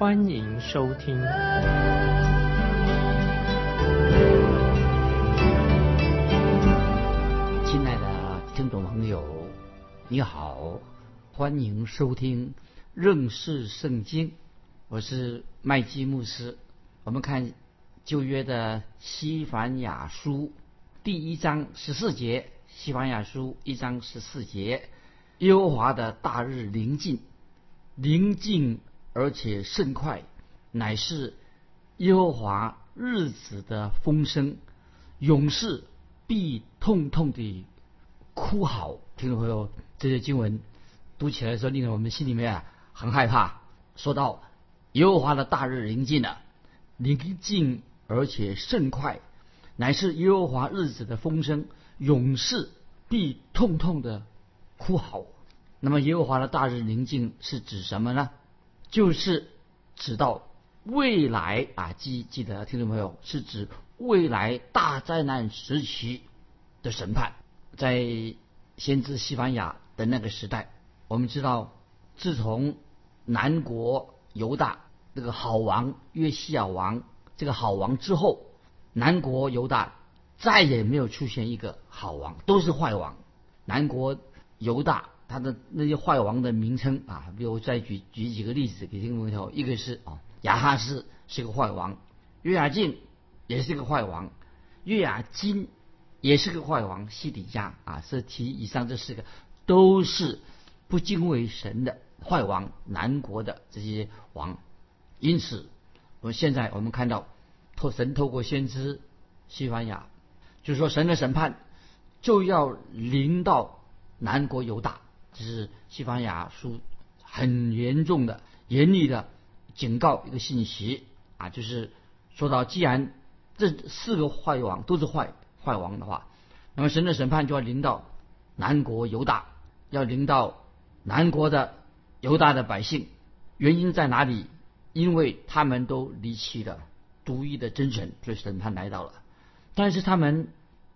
欢迎收听。亲爱的听众朋友，你好，欢迎收听认识圣经，我是麦基牧师。我们看旧约的西凡雅书。第一章十四节，西凡雅书一章十四节，耶和华的大日临近，临近而且甚快，乃是耶和华日子的风声，勇士必痛痛地哭嚎。听众朋友，这些经文读起来的时候，令我们心里面啊很害怕。说到耶和华的大日临近了，临近而且甚快。乃是耶和华日子的风声，勇士必痛痛的哭嚎。那么耶和华的大日临近是指什么呢？就是指到未来啊，记记得听众朋友，是指未来大灾难时期的审判。在先知西班牙的那个时代，我们知道，自从南国犹大这个好王约西亚王这个好王之后。南国犹大再也没有出现一个好王，都是坏王。南国犹大他的那些坏王的名称啊，比如再举举几个例子给听众朋友，一个是啊亚哈斯是个坏王，约雅敬也是个坏王，约雅金也是个坏王，西底家啊是提以上这四个都是不敬畏神的坏王，南国的这些王。因此，我们现在我们看到。透神透过先知西班牙，就是说神的审判就要临到南国犹大，这是西班牙书很严重的、严厉的警告一个信息啊，就是说到既然这四个坏王都是坏坏王的话，那么神的审判就要临到南国犹大，要临到南国的犹大的百姓，原因在哪里？因为他们都离弃了。独一的真神，所以审判来到了。但是他们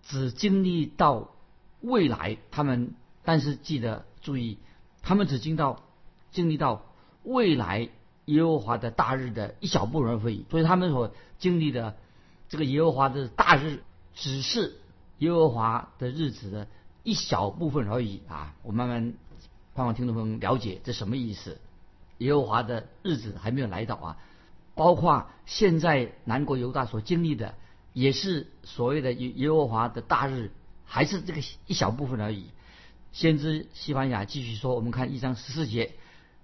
只经历到未来，他们但是记得注意，他们只经到经历到未来耶和华的大日的一小部分而已。所以他们所经历的这个耶和华的大日，只是耶和华的日子的一小部分而已啊！我慢慢盼望听众朋友了解这什么意思。耶和华的日子还没有来到啊！包括现在南国犹大所经历的，也是所谓的耶耶和华的大日，还是这个一小部分而已。先知西班牙继续说，我们看一章十四节，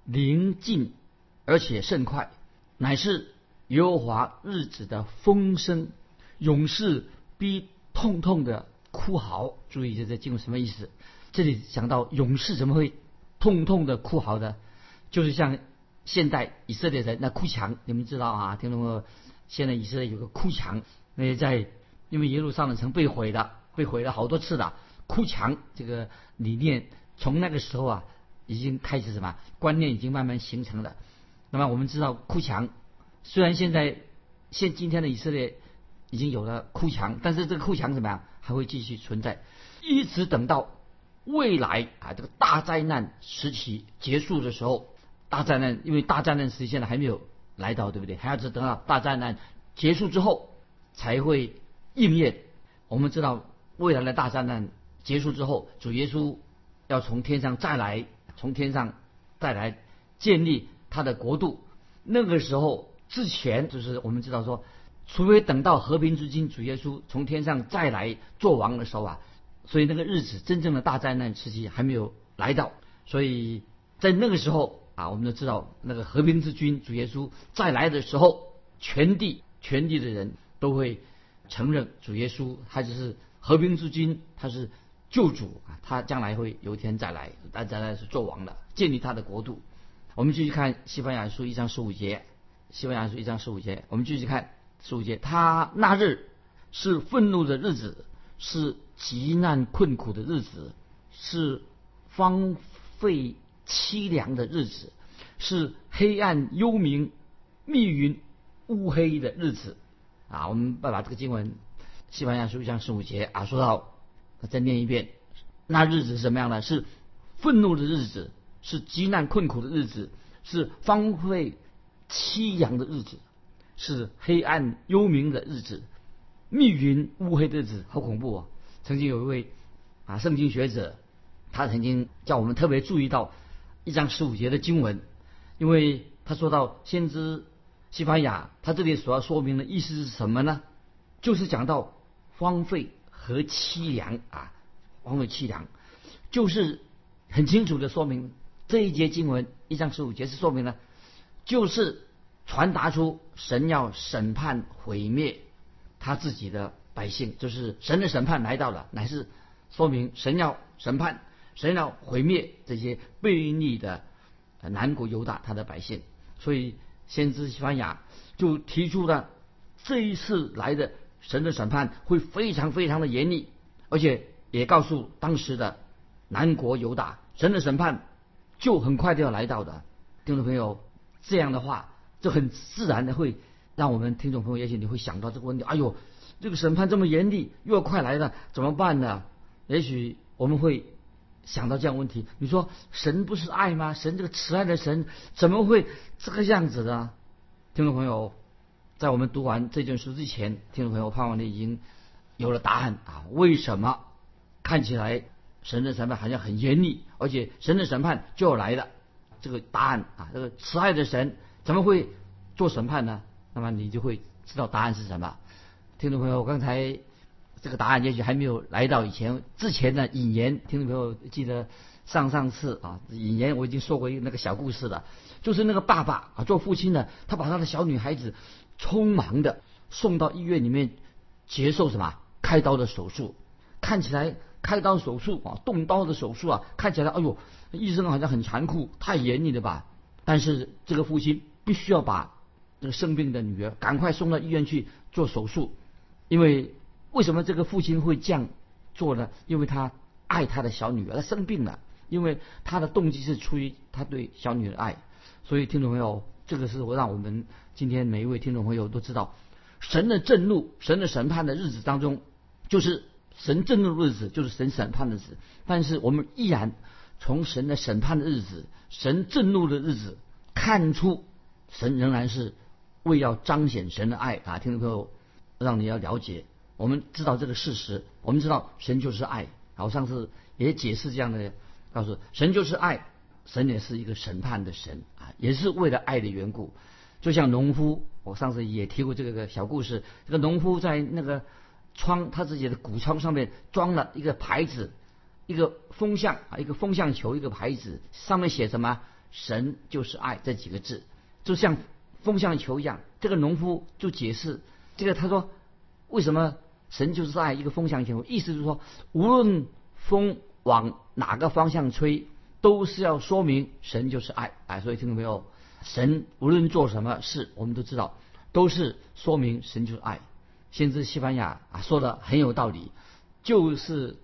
临近而且甚快，乃是耶和华日子的风声，勇士逼痛痛的哭嚎。注意这在进入什么意思？这里讲到勇士怎么会痛痛的哭嚎的？就是像。现代以色列人那哭墙，你们知道啊？听众朋友，现在以色列有个哭墙，那些在因为耶路撒冷城被毁的，被毁了好多次的哭墙这个理念，从那个时候啊，已经开始什么观念已经慢慢形成了。那么我们知道哭墙，虽然现在现今天的以色列已经有了哭墙，但是这个哭墙怎么样还会继续存在，一直等到未来啊这个大灾难时期结束的时候。大灾难，因为大灾难时期现在还没有来到，对不对？还要是等到大灾难结束之后才会应验。我们知道，未来的大灾难结束之后，主耶稣要从天上再来，从天上再来建立他的国度。那个时候之前，就是我们知道说，除非等到和平之君主耶稣从天上再来做王的时候啊，所以那个日子真正的大灾难时期还没有来到。所以在那个时候。啊，我们都知道那个和平之君主耶稣再来的时候，全地全地的人都会承认主耶稣他就是和平之君，他是救主啊，他将来会有一天再来，但将来是做王的，建立他的国度。我们继续看西班牙书一章十五节，西班牙书一章十五节，我们继续看十五节。他那日是愤怒的日子，是极难困苦的日子，是荒废凄凉的日子，是黑暗幽冥、密云乌黑的日子。啊，我们把把这个经文，西班牙书一章十五节啊，说到，再念一遍。那日子是什么样的？是愤怒的日子，是极难困苦的日子，是荒废。凄凉的日子，是黑暗幽冥的日子，密云乌黑的日子，好恐怖啊！曾经有一位啊圣经学者，他曾经叫我们特别注意到一章十五节的经文，因为他说到先知西班牙，他这里所要说明的意思是什么呢？就是讲到荒废和凄凉啊，荒废凄凉，就是很清楚的说明这一节经文一章十五节是说明了。就是传达出神要审判毁灭他自己的百姓，就是神的审判来到了，乃是说明神要审判，神要毁灭这些悖逆的南国犹大他的百姓。所以先知西班牙就提出了这一次来的神的审判会非常非常的严厉，而且也告诉当时的南国犹大，神的审判就很快就要来到的，听众朋友。这样的话，就很自然的会让我们听众朋友，也许你会想到这个问题：哎呦，这个审判这么严厉，又要快来了，怎么办呢？也许我们会想到这样问题。你说神不是爱吗？神这个慈爱的神怎么会这个样子呢？听众朋友，在我们读完这卷书之前，听众朋友盼望你已经有了答案啊！为什么看起来神的审判好像很严厉，而且神的审判就要来了？这个答案啊，这个慈爱的神怎么会做审判呢？那么你就会知道答案是什么。听众朋友，刚才这个答案也许还没有来到以前之前的引言。听众朋友记得上上次啊，引言我已经说过一个那个小故事了，就是那个爸爸啊，做父亲的，他把他的小女孩子匆忙的送到医院里面接受什么开刀的手术，看起来开刀手术啊，动刀的手术啊，看起来哎呦。医生好像很残酷，太严厉了吧？但是这个父亲必须要把这个生病的女儿赶快送到医院去做手术，因为为什么这个父亲会这样做呢？因为他爱他的小女儿，他生病了，因为他的动机是出于他对小女儿的爱。所以听众朋友，这个是我让我们今天每一位听众朋友都知道，神的震怒、神的审判的日子当中，就是神震怒的日子，就是神审判的日子。但是我们依然。从神的审判的日子，神震怒的日子，看出神仍然是为要彰显神的爱啊！听众朋友，让你要了解，我们知道这个事实，我们知道神就是爱。然后上次也解释这样的，告诉神就是爱，神也是一个审判的神啊，也是为了爱的缘故。就像农夫，我上次也提过这个小故事，这个农夫在那个窗，他自己的谷仓上面装了一个牌子。一个风向啊，一个风向球，一个牌子，上面写什么？神就是爱这几个字，就像风向球一样。这个农夫就解释这个，他说为什么神就是爱一个风向球？意思就是说，无论风往哪个方向吹，都是要说明神就是爱。哎，所以听到没有？神无论做什么事，我们都知道，都是说明神就是爱。先知西班牙啊说的很有道理，就是。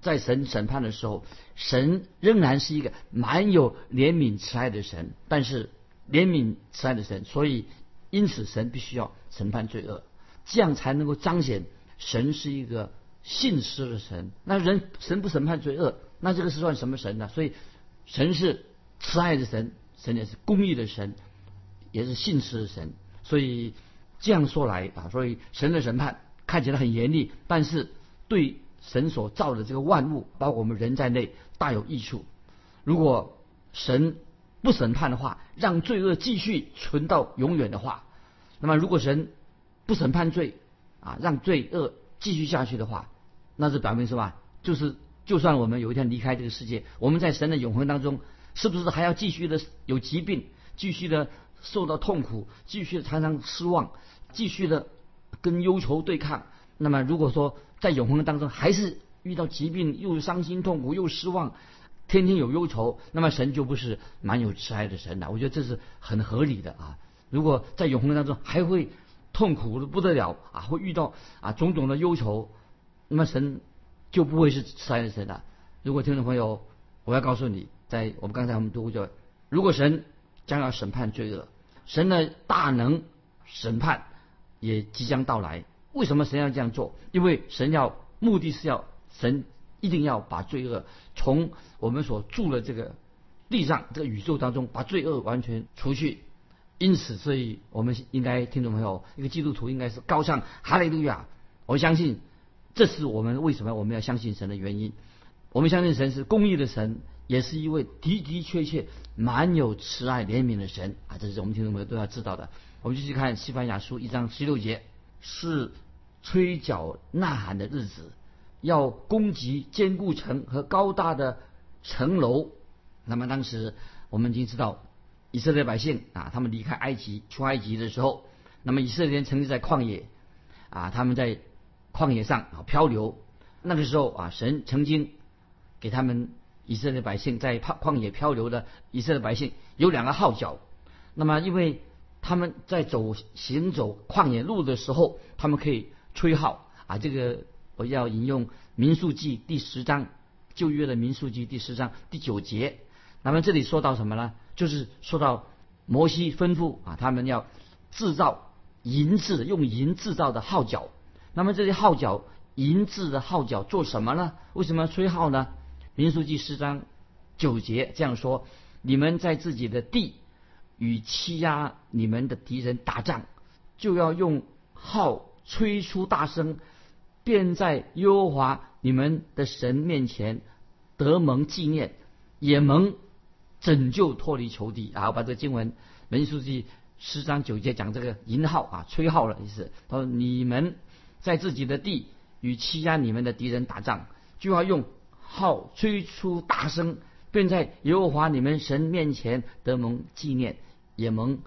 在神审判的时候，神仍然是一个蛮有怜悯慈爱的神，但是怜悯慈爱的神，所以因此神必须要审判罪恶，这样才能够彰显神是一个信实的神。那人神不审判罪恶，那这个是算什么神呢？所以神是慈爱的神，神也是公义的神，也是信实的神。所以这样说来啊，所以神的审判看起来很严厉，但是对。神所造的这个万物，包括我们人在内，大有益处。如果神不审判的话，让罪恶继续存到永远的话，那么如果神不审判罪啊，让罪恶继续下去的话，那是表明什么？就是就算我们有一天离开这个世界，我们在神的永恒当中，是不是还要继续的有疾病，继续的受到痛苦，继续常常失望，继续的跟忧愁对抗？那么如果说，在永恒当中，还是遇到疾病，又伤心痛苦，又失望，天天有忧愁，那么神就不是蛮有慈爱的神了。我觉得这是很合理的啊。如果在永恒当中还会痛苦的不得了啊，会遇到啊种种的忧愁，那么神就不会是慈爱的神了。如果听众朋友，我要告诉你，在我们刚才我们读过，如果神将要审判罪恶，神的大能审判也即将到来。为什么神要这样做？因为神要目的是要神一定要把罪恶从我们所住的这个地上这个宇宙当中把罪恶完全除去。因此，所以我们应该听众朋友，一个基督徒应该是高唱哈利路亚。我相信，这是我们为什么我们要相信神的原因。我们相信神是公义的神，也是一位的的确确满有慈爱怜悯的神啊！这是我们听众朋友都要知道的。我们继续看西班牙书一章十六节，是吹角呐喊的日子，要攻击坚固城和高大的城楼。那么当时我们已经知道。以色列百姓啊，他们离开埃及出埃及的时候，那么以色列人曾经在旷野啊，他们在旷野上啊漂流。那个时候啊，神曾经给他们以色列百姓在旷旷野漂流的以色列百姓有两个号角。那么因为他们在走行走旷野路的时候，他们可以吹号啊。这个我要引用民数记第十章旧约的民数记第十章第九节。那么这里说到什么呢？就是说到摩西吩咐啊，他们要制造银制，用银制造的号角。那么这些号角，银制的号角做什么呢？为什么要吹号呢？民书记十章九节这样说：你们在自己的地与欺压你们的敌人打仗，就要用号吹出大声，便在耶和华你们的神面前得蒙纪念，也蒙。拯救脱离仇敌啊！我把这个经文《文书记》十章九节讲这个银号啊，吹号的意思。他说：“你们在自己的地与欺压你们的敌人打仗，就要用号吹出大声，便在耶和华你们神面前得蒙纪念，也蒙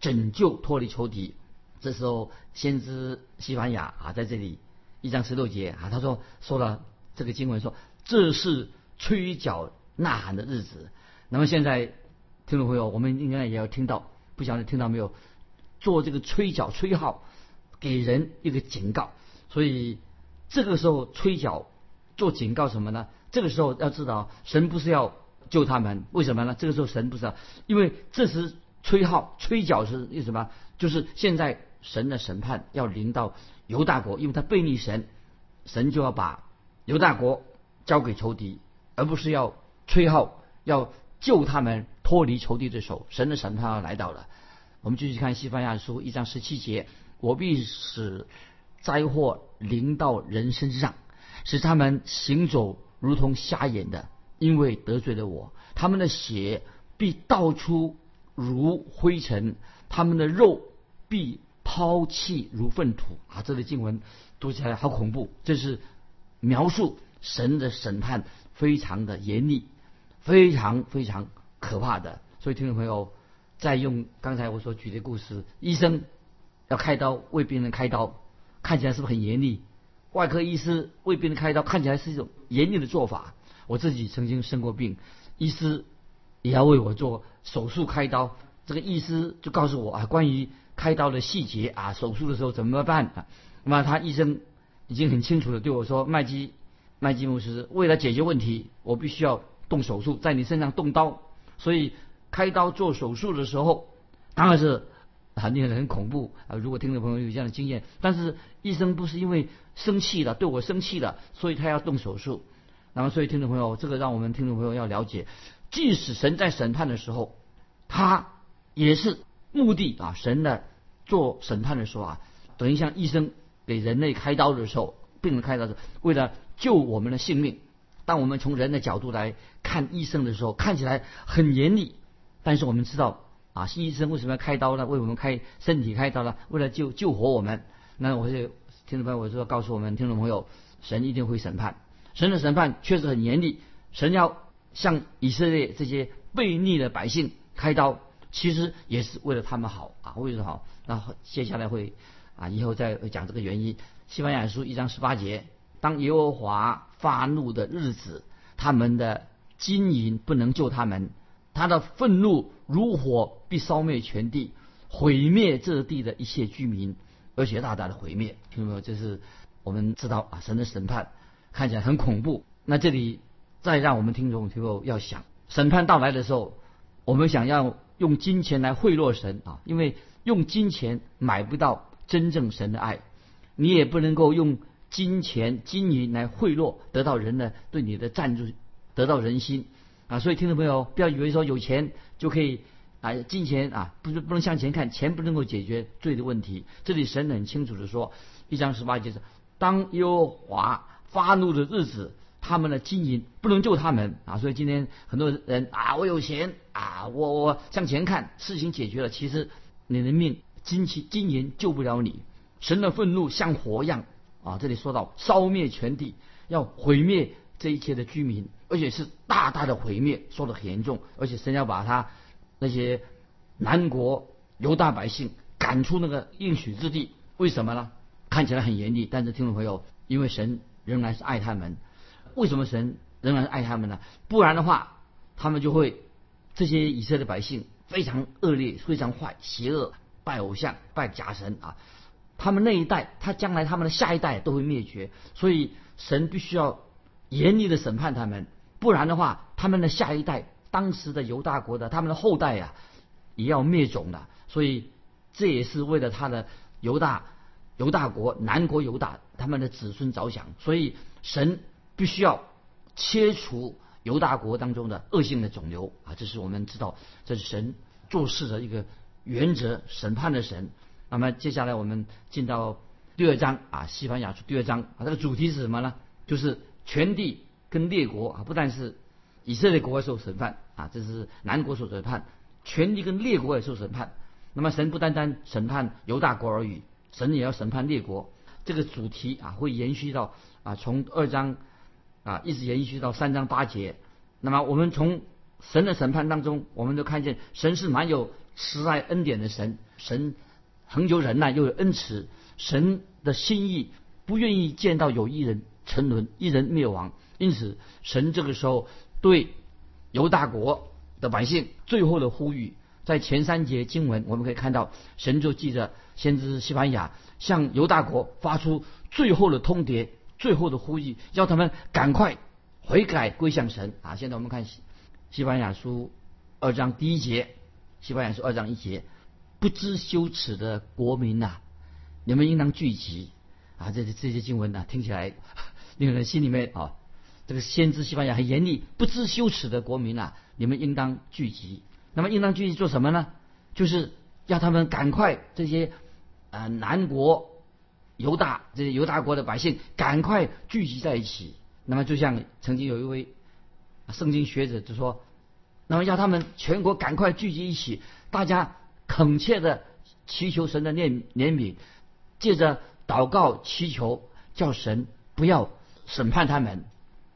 拯救脱离仇敌。”这时候，先知西班牙啊，在这里一张十六节啊，他说说了这个经文说：“这是吹角呐喊的日子。”那么现在，听众朋友，我们应该也要听到，不晓得听到没有？做这个吹角吹号，给人一个警告。所以这个时候吹角做警告什么呢？这个时候要知道，神不是要救他们，为什么呢？这个时候神不是要，因为这时吹号吹角是为什么？就是现在神的审判要临到犹大国，因为他背逆神，神就要把犹大国交给仇敌，而不是要吹号要。救他们脱离仇敌的手，神的审判要来到了。我们继续看西班牙书一章十七节：我必使灾祸临到人身上，使他们行走如同瞎眼的，因为得罪了我。他们的血必倒出如灰尘，他们的肉必抛弃如粪土。啊，这类经文读起来好恐怖。这是描述神的审判非常的严厉。非常非常可怕的，所以听众朋友，再用刚才我所举的故事，医生要开刀为病人开刀，看起来是不是很严厉？外科医师为病人开刀，看起来是一种严厉的做法。我自己曾经生过病，医师也要为我做手术开刀，这个医师就告诉我啊，关于开刀的细节啊，手术的时候怎么办啊？那么他医生已经很清楚的对我说，麦基麦基牧师为了解决问题，我必须要。动手术，在你身上动刀，所以开刀做手术的时候，当然是很令人很恐怖啊！如果听众朋友有这样的经验，但是医生不是因为生气了，对我生气了，所以他要动手术。那么，所以听众朋友，这个让我们听众朋友要了解，即使神在审判的时候，他也是目的啊！神的做审判的时候啊，等于像医生给人类开刀的时候，病人开刀是为了救我们的性命。当我们从人的角度来看医生的时候，看起来很严厉，但是我们知道啊，医生为什么要开刀呢？为我们开身体开刀呢？为了救救活我们。那我就听众朋友，我说告诉我们听众朋友，神一定会审判，神的审判确实很严厉。神要向以色列这些悖逆的百姓开刀，其实也是为了他们好啊，为了好。那接下来会啊，以后再讲这个原因。西班牙书一章十八节。当耶和华发怒的日子，他们的金银不能救他们，他的愤怒如火必烧灭全地，毁灭这地的一切居民，而且大大的毁灭。听到没有？这是我们知道啊，神的审判看起来很恐怖。那这里再让我们听众听后要想，审判到来的时候，我们想要用金钱来贿赂神啊，因为用金钱买不到真正神的爱，你也不能够用金钱金银来贿赂得到人的对你的赞助，得到人心啊。所以听众朋友不要以为说有钱就可以。啊，金钱啊，不是不能向前看，钱不能够解决罪的问题。这里神很清楚的说，一章十八节是：当耶和华发怒的日子，他们的金银不能救他们啊。所以今天很多人啊，我有钱啊，我我向前看，事情解决了。其实你的命金钱金银救不了你。神的愤怒像火一样啊，这里说到烧灭全地，要毁灭这一切的居民，而且是大大的毁灭，说的很严重，而且神要把它。那些南国犹大百姓赶出那个应许之地，为什么呢？看起来很严厉，但是听众朋友，因为神仍然是爱他们。为什么神仍然爱他们呢？不然的话，他们就会这些以色列百姓非常恶劣、非常坏、邪恶，拜偶像、拜假神啊。他们那一代，他将来他们的下一代都会灭绝，所以神必须要严厉的审判他们，不然的话，他们的下一代。当时的犹大国的他们的后代呀，也要灭种了，所以这也是为了他的犹大犹大国南国犹大他们的子孙着想，所以神必须要切除犹大国当中的恶性的肿瘤啊，这是我们知道这是神做事的一个原则，审判的神。那么接下来我们进到第二章啊，西班牙书第二章啊，这个主题是什么呢？就是全地跟列国啊，不但是。以色列国受审判啊，这是南国受审判，权力跟列国也受审判。那么神不单单审判犹大国而已，神也要审判列国。这个主题啊，会延续到啊，从二章啊一直延续到三章八节。那么我们从神的审判当中，我们都看见神是蛮有慈爱恩典的神，神恒久忍耐又有恩慈，神的心意不愿意见到有一人沉沦，一人灭亡。因此，神这个时候。对犹大国的百姓最后的呼吁，在前三节经文我们可以看到，神就记着先知西班牙向犹大国发出最后的通牒、最后的呼吁，要他们赶快悔改归向神啊！现在我们看西班牙书二章第一节，西班牙书二章一节，不知羞耻的国民呐，你们应当聚集啊！这些这些经文呢，听起来 令人心里面啊。这个先知西班牙很严厉，不知羞耻的国民啊，你们应当聚集。那么应当聚集做什么呢？就是要他们赶快这些啊南国犹大这些犹大国的百姓赶快聚集在一起。那么就像曾经有一位圣经学者就说，那么要他们全国赶快聚集一起，大家恳切的祈求神的怜怜悯，借着祷告祈求，叫神不要审判他们。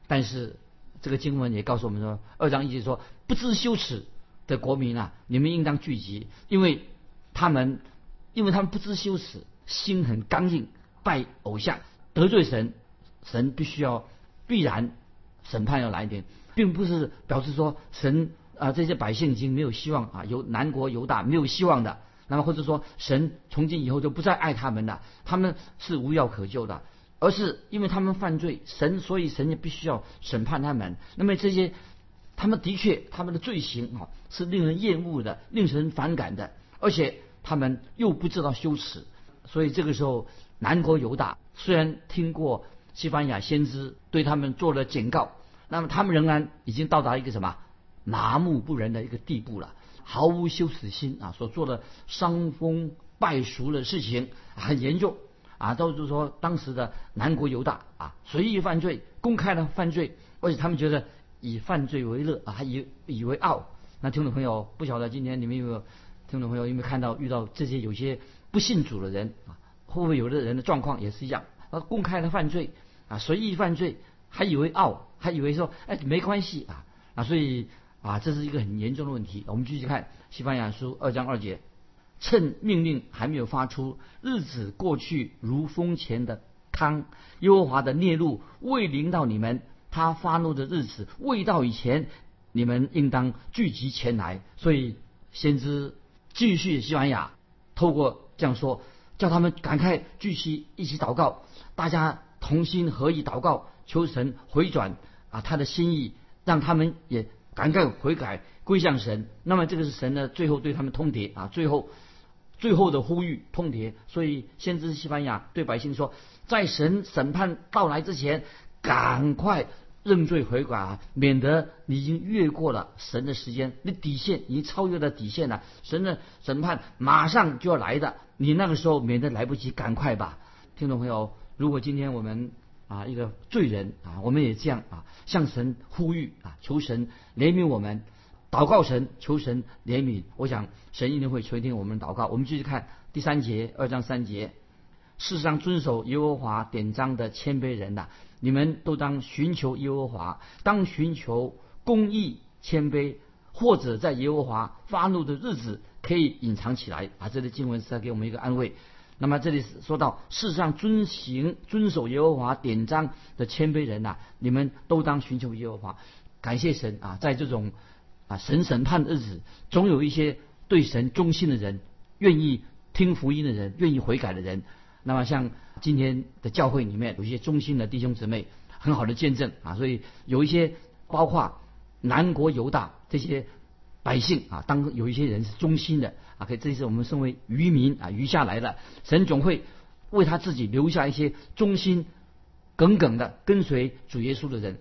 但是这个经文也告诉我们说，二章一节说，不知羞耻的国民啊，你们应当聚集，因为他们，因为他们不知羞耻，心很刚硬，拜偶像，得罪神，神必须要必然审判要来一点，并不是表示说神啊这些百姓已经没有希望啊，由南国犹大没有希望的，那么或者说神从今以后就不再爱他们了，他们是无药可救的。而是因为他们犯罪，神所以神也必须要审判他们。那么这些，他们的确他们的罪行啊是令人厌恶的，令人反感的，而且他们又不知道羞耻。所以这个时候，南国犹大虽然听过西班牙先知对他们做了警告，那么他们仍然已经到达一个什么麻木不仁的一个地步了，毫无羞耻心啊，所做的伤风败俗的事情很严重。啊，都是说当时的南国犹大啊，随意犯罪，公开的犯罪，而且他们觉得以犯罪为乐啊，还以以为傲。那听众朋友，不晓得今天你们有没有听众朋友有没有看到遇到这些有些不信主的人啊？会不会有的人的状况也是一样？啊，公开的犯罪啊，随意犯罪，还以为傲，还以为说哎没关系啊啊，所以啊这是一个很严重的问题。我们继续看西班牙书二章二节。趁命令还没有发出，日子过去如风前的康，耶和华的烈怒未临到你们，他发怒的日子未到以前，你们应当聚集前来。所以先知继续西班牙透过这样说，叫他们赶快聚集一起祷告，大家同心合意祷告，求神回转啊他的心意，让他们也赶快悔改归向神。那么这个是神呢最后对他们通牒啊，最后最后的呼吁通牒。所以先知西班牙对百姓说，在神审判到来之前，赶快。认罪悔改啊，免得你已经越过了神的时间，你底线已经超越了底线了，神的审判马上就要来的，你那个时候免得来不及，赶快吧，听众朋友，如果今天我们啊一个罪人啊，我们也这样啊向神呼吁啊，求神怜悯我们，祷告神，求神怜悯，我想神一定会垂听我们的祷告。我们继续看第三节二章三节，世上遵守耶和华典章的谦卑人呐。你们都当寻求耶和华，当寻求公义、谦卑，或者在耶和华发怒的日子可以隐藏起来。啊，这里经文是在给我们一个安慰。那么这里是说到世上遵行、遵守耶和华典章的谦卑人呐，你们都当寻求耶和华。感谢神啊，在这种啊神审判的日子，总有一些对神忠心的人，愿意听福音的人，愿意悔改的人。那么像今天的教会里面有一些忠心的弟兄姊妹，很好的见证啊，所以有一些包括南国犹大这些百姓啊，当有一些人是忠心的啊，可以这是我们身为渔民啊渔下来的，神总会为他自己留下一些忠心耿耿的跟随主耶稣的人。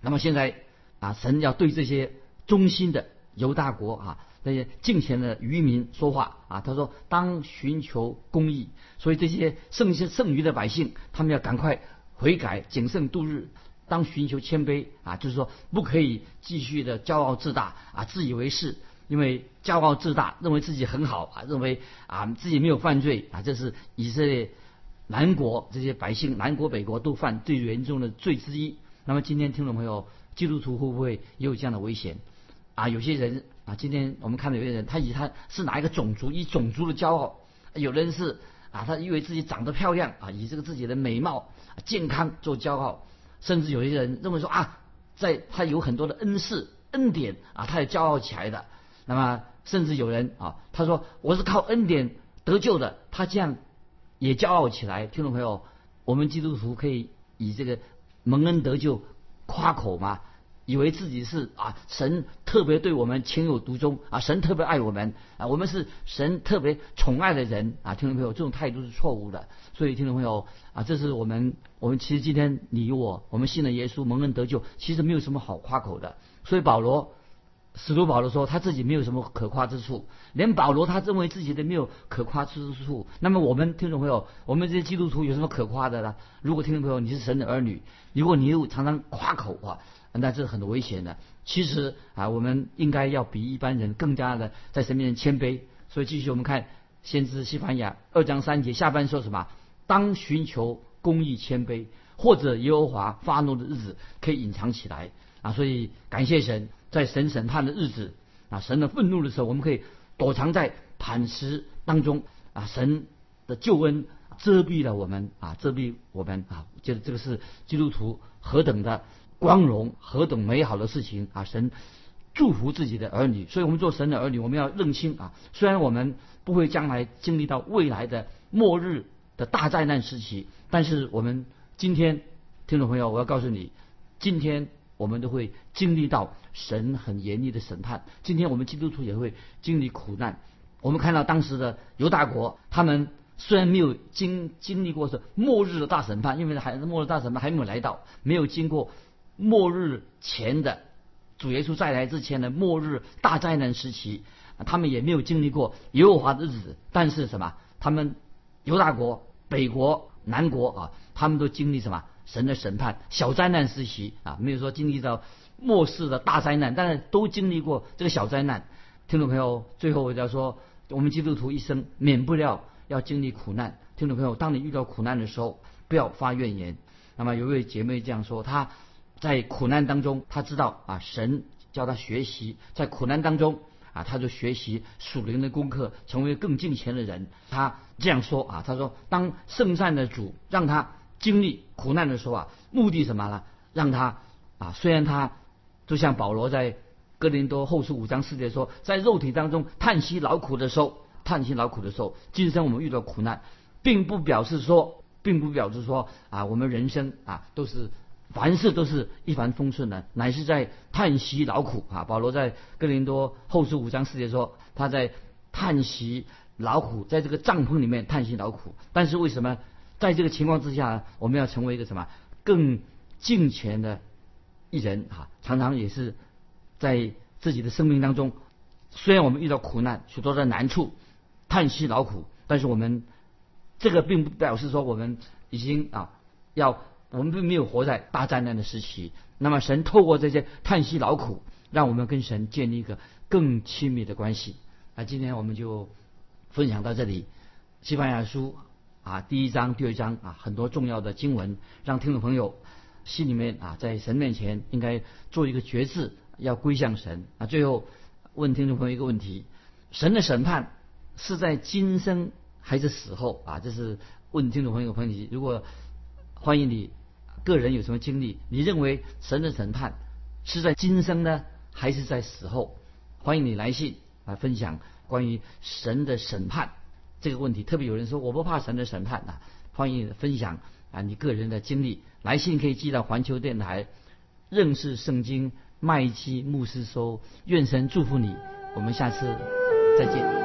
那么现在啊，神要对这些忠心的犹大国啊。那些敬虔的渔民说话啊，他说：“当寻求公义，所以这些剩下剩余的百姓，他们要赶快悔改，谨慎度日。当寻求谦卑啊，就是说不可以继续的骄傲自大啊，自以为是。因为骄傲自大，认为自己很好啊，认为啊自己没有犯罪啊，这是以色列南国这些百姓，南国北国都犯最严重的罪之一。那么今天听众朋友，基督徒会不会也有这样的危险啊？有些人。啊，今天我们看到有些人，他以他是哪一个种族，以种族的骄傲；有的人是啊，他以为自己长得漂亮啊，以这个自己的美貌、健康做骄傲；甚至有些人认为说啊，在他有很多的恩赐、恩典啊，他也骄傲起来的。那么，甚至有人啊，他说我是靠恩典得救的，他这样也骄傲起来。听众朋友，我们基督徒可以以这个蒙恩得救夸口吗？以为自己是啊，神特别对我们情有独钟啊，神特别爱我们啊，我们是神特别宠爱的人啊，听众朋友，这种态度是错误的。所以听众朋友啊，这是我们我们其实今天你我我们信了耶稣蒙恩得救，其实没有什么好夸口的。所以保罗使徒保罗说他自己没有什么可夸之处，连保罗他认为自己都没有可夸之处。那么我们听众朋友，我们这些基督徒有什么可夸的呢？如果听众朋友你是神的儿女，如果你又常常夸口啊。那这是很危险的。其实啊，我们应该要比一般人更加的在神面前谦卑。所以继续我们看先知西班牙二章三节下半说什么？当寻求公义谦卑，或者耶和华发怒的日子可以隐藏起来啊。所以感谢神，在神审判的日子啊，神的愤怒的时候，我们可以躲藏在磐石当中啊。神的救恩遮蔽了我们啊，遮蔽我们啊。就是这个是基督徒何等的。光荣何等美好的事情啊！神祝福自己的儿女，所以我们做神的儿女，我们要认清啊。虽然我们不会将来经历到未来的末日的大灾难时期，但是我们今天，听众朋友，我要告诉你，今天我们都会经历到神很严厉的审判。今天我们基督徒也会经历苦难。我们看到当时的犹大国，他们虽然没有经经历过是末日的大审判，因为还末日大审判还没有来到，没有经过。末日前的主耶稣再来之前的末日大灾难时期，他们也没有经历过耶和华的日子。但是什么？他们犹大国、北国、南国啊，他们都经历什么？神的审判、小灾难时期啊，没有说经历到末世的大灾难，但是都经历过这个小灾难。听众朋友，最后我要说，我们基督徒一生免不了要经历苦难。听众朋友，当你遇到苦难的时候，不要发怨言。那么有一位姐妹这样说，她。在苦难当中，他知道啊，神教他学习，在苦难当中啊，他就学习属灵的功课，成为更敬虔的人。他这样说啊，他说，当圣善的主让他经历苦难的时候啊，目的什么呢？让他啊，虽然他就像保罗在哥林多后书五章四节说，在肉体当中叹息劳苦的时候，叹息劳苦的时候，今生我们遇到苦难，并不表示说，并不表示说啊，我们人生啊都是凡事都是一帆风顺的，乃是在叹息劳苦啊。保罗在哥林多后书五章四节说，他在叹息劳苦，在这个帐篷里面叹息劳苦。但是为什么在这个情况之下，我们要成为一个什么更敬虔的一人啊？常常也是在自己的生命当中。虽然我们遇到苦难，许多的难处，叹息劳苦，但是我们这个并不表示说我们已经啊要我们并没有活在大灾难的时期。那么神透过这些叹息劳苦，让我们跟神建立一个更亲密的关系。那今天我们就分享到这里。西班牙书啊第一章、第二章啊很多重要的经文，让听众朋友心里面啊在神面前应该做一个决志，要归向神啊。最后。问听众朋友一个问题：神的审判是在今生还是死后啊？这是问听众朋友一个问题。如果欢迎你个人有什么经历，你认为神的审判是在今生呢，还是在死后？欢迎你来信来分享关于神的审判这个问题。特别有人说我不怕神的审判啊，欢迎你分享啊你个人的经历。来信可以寄到环球电台认识圣经。麦基牧师收：“愿神祝福你，我们下次再见。”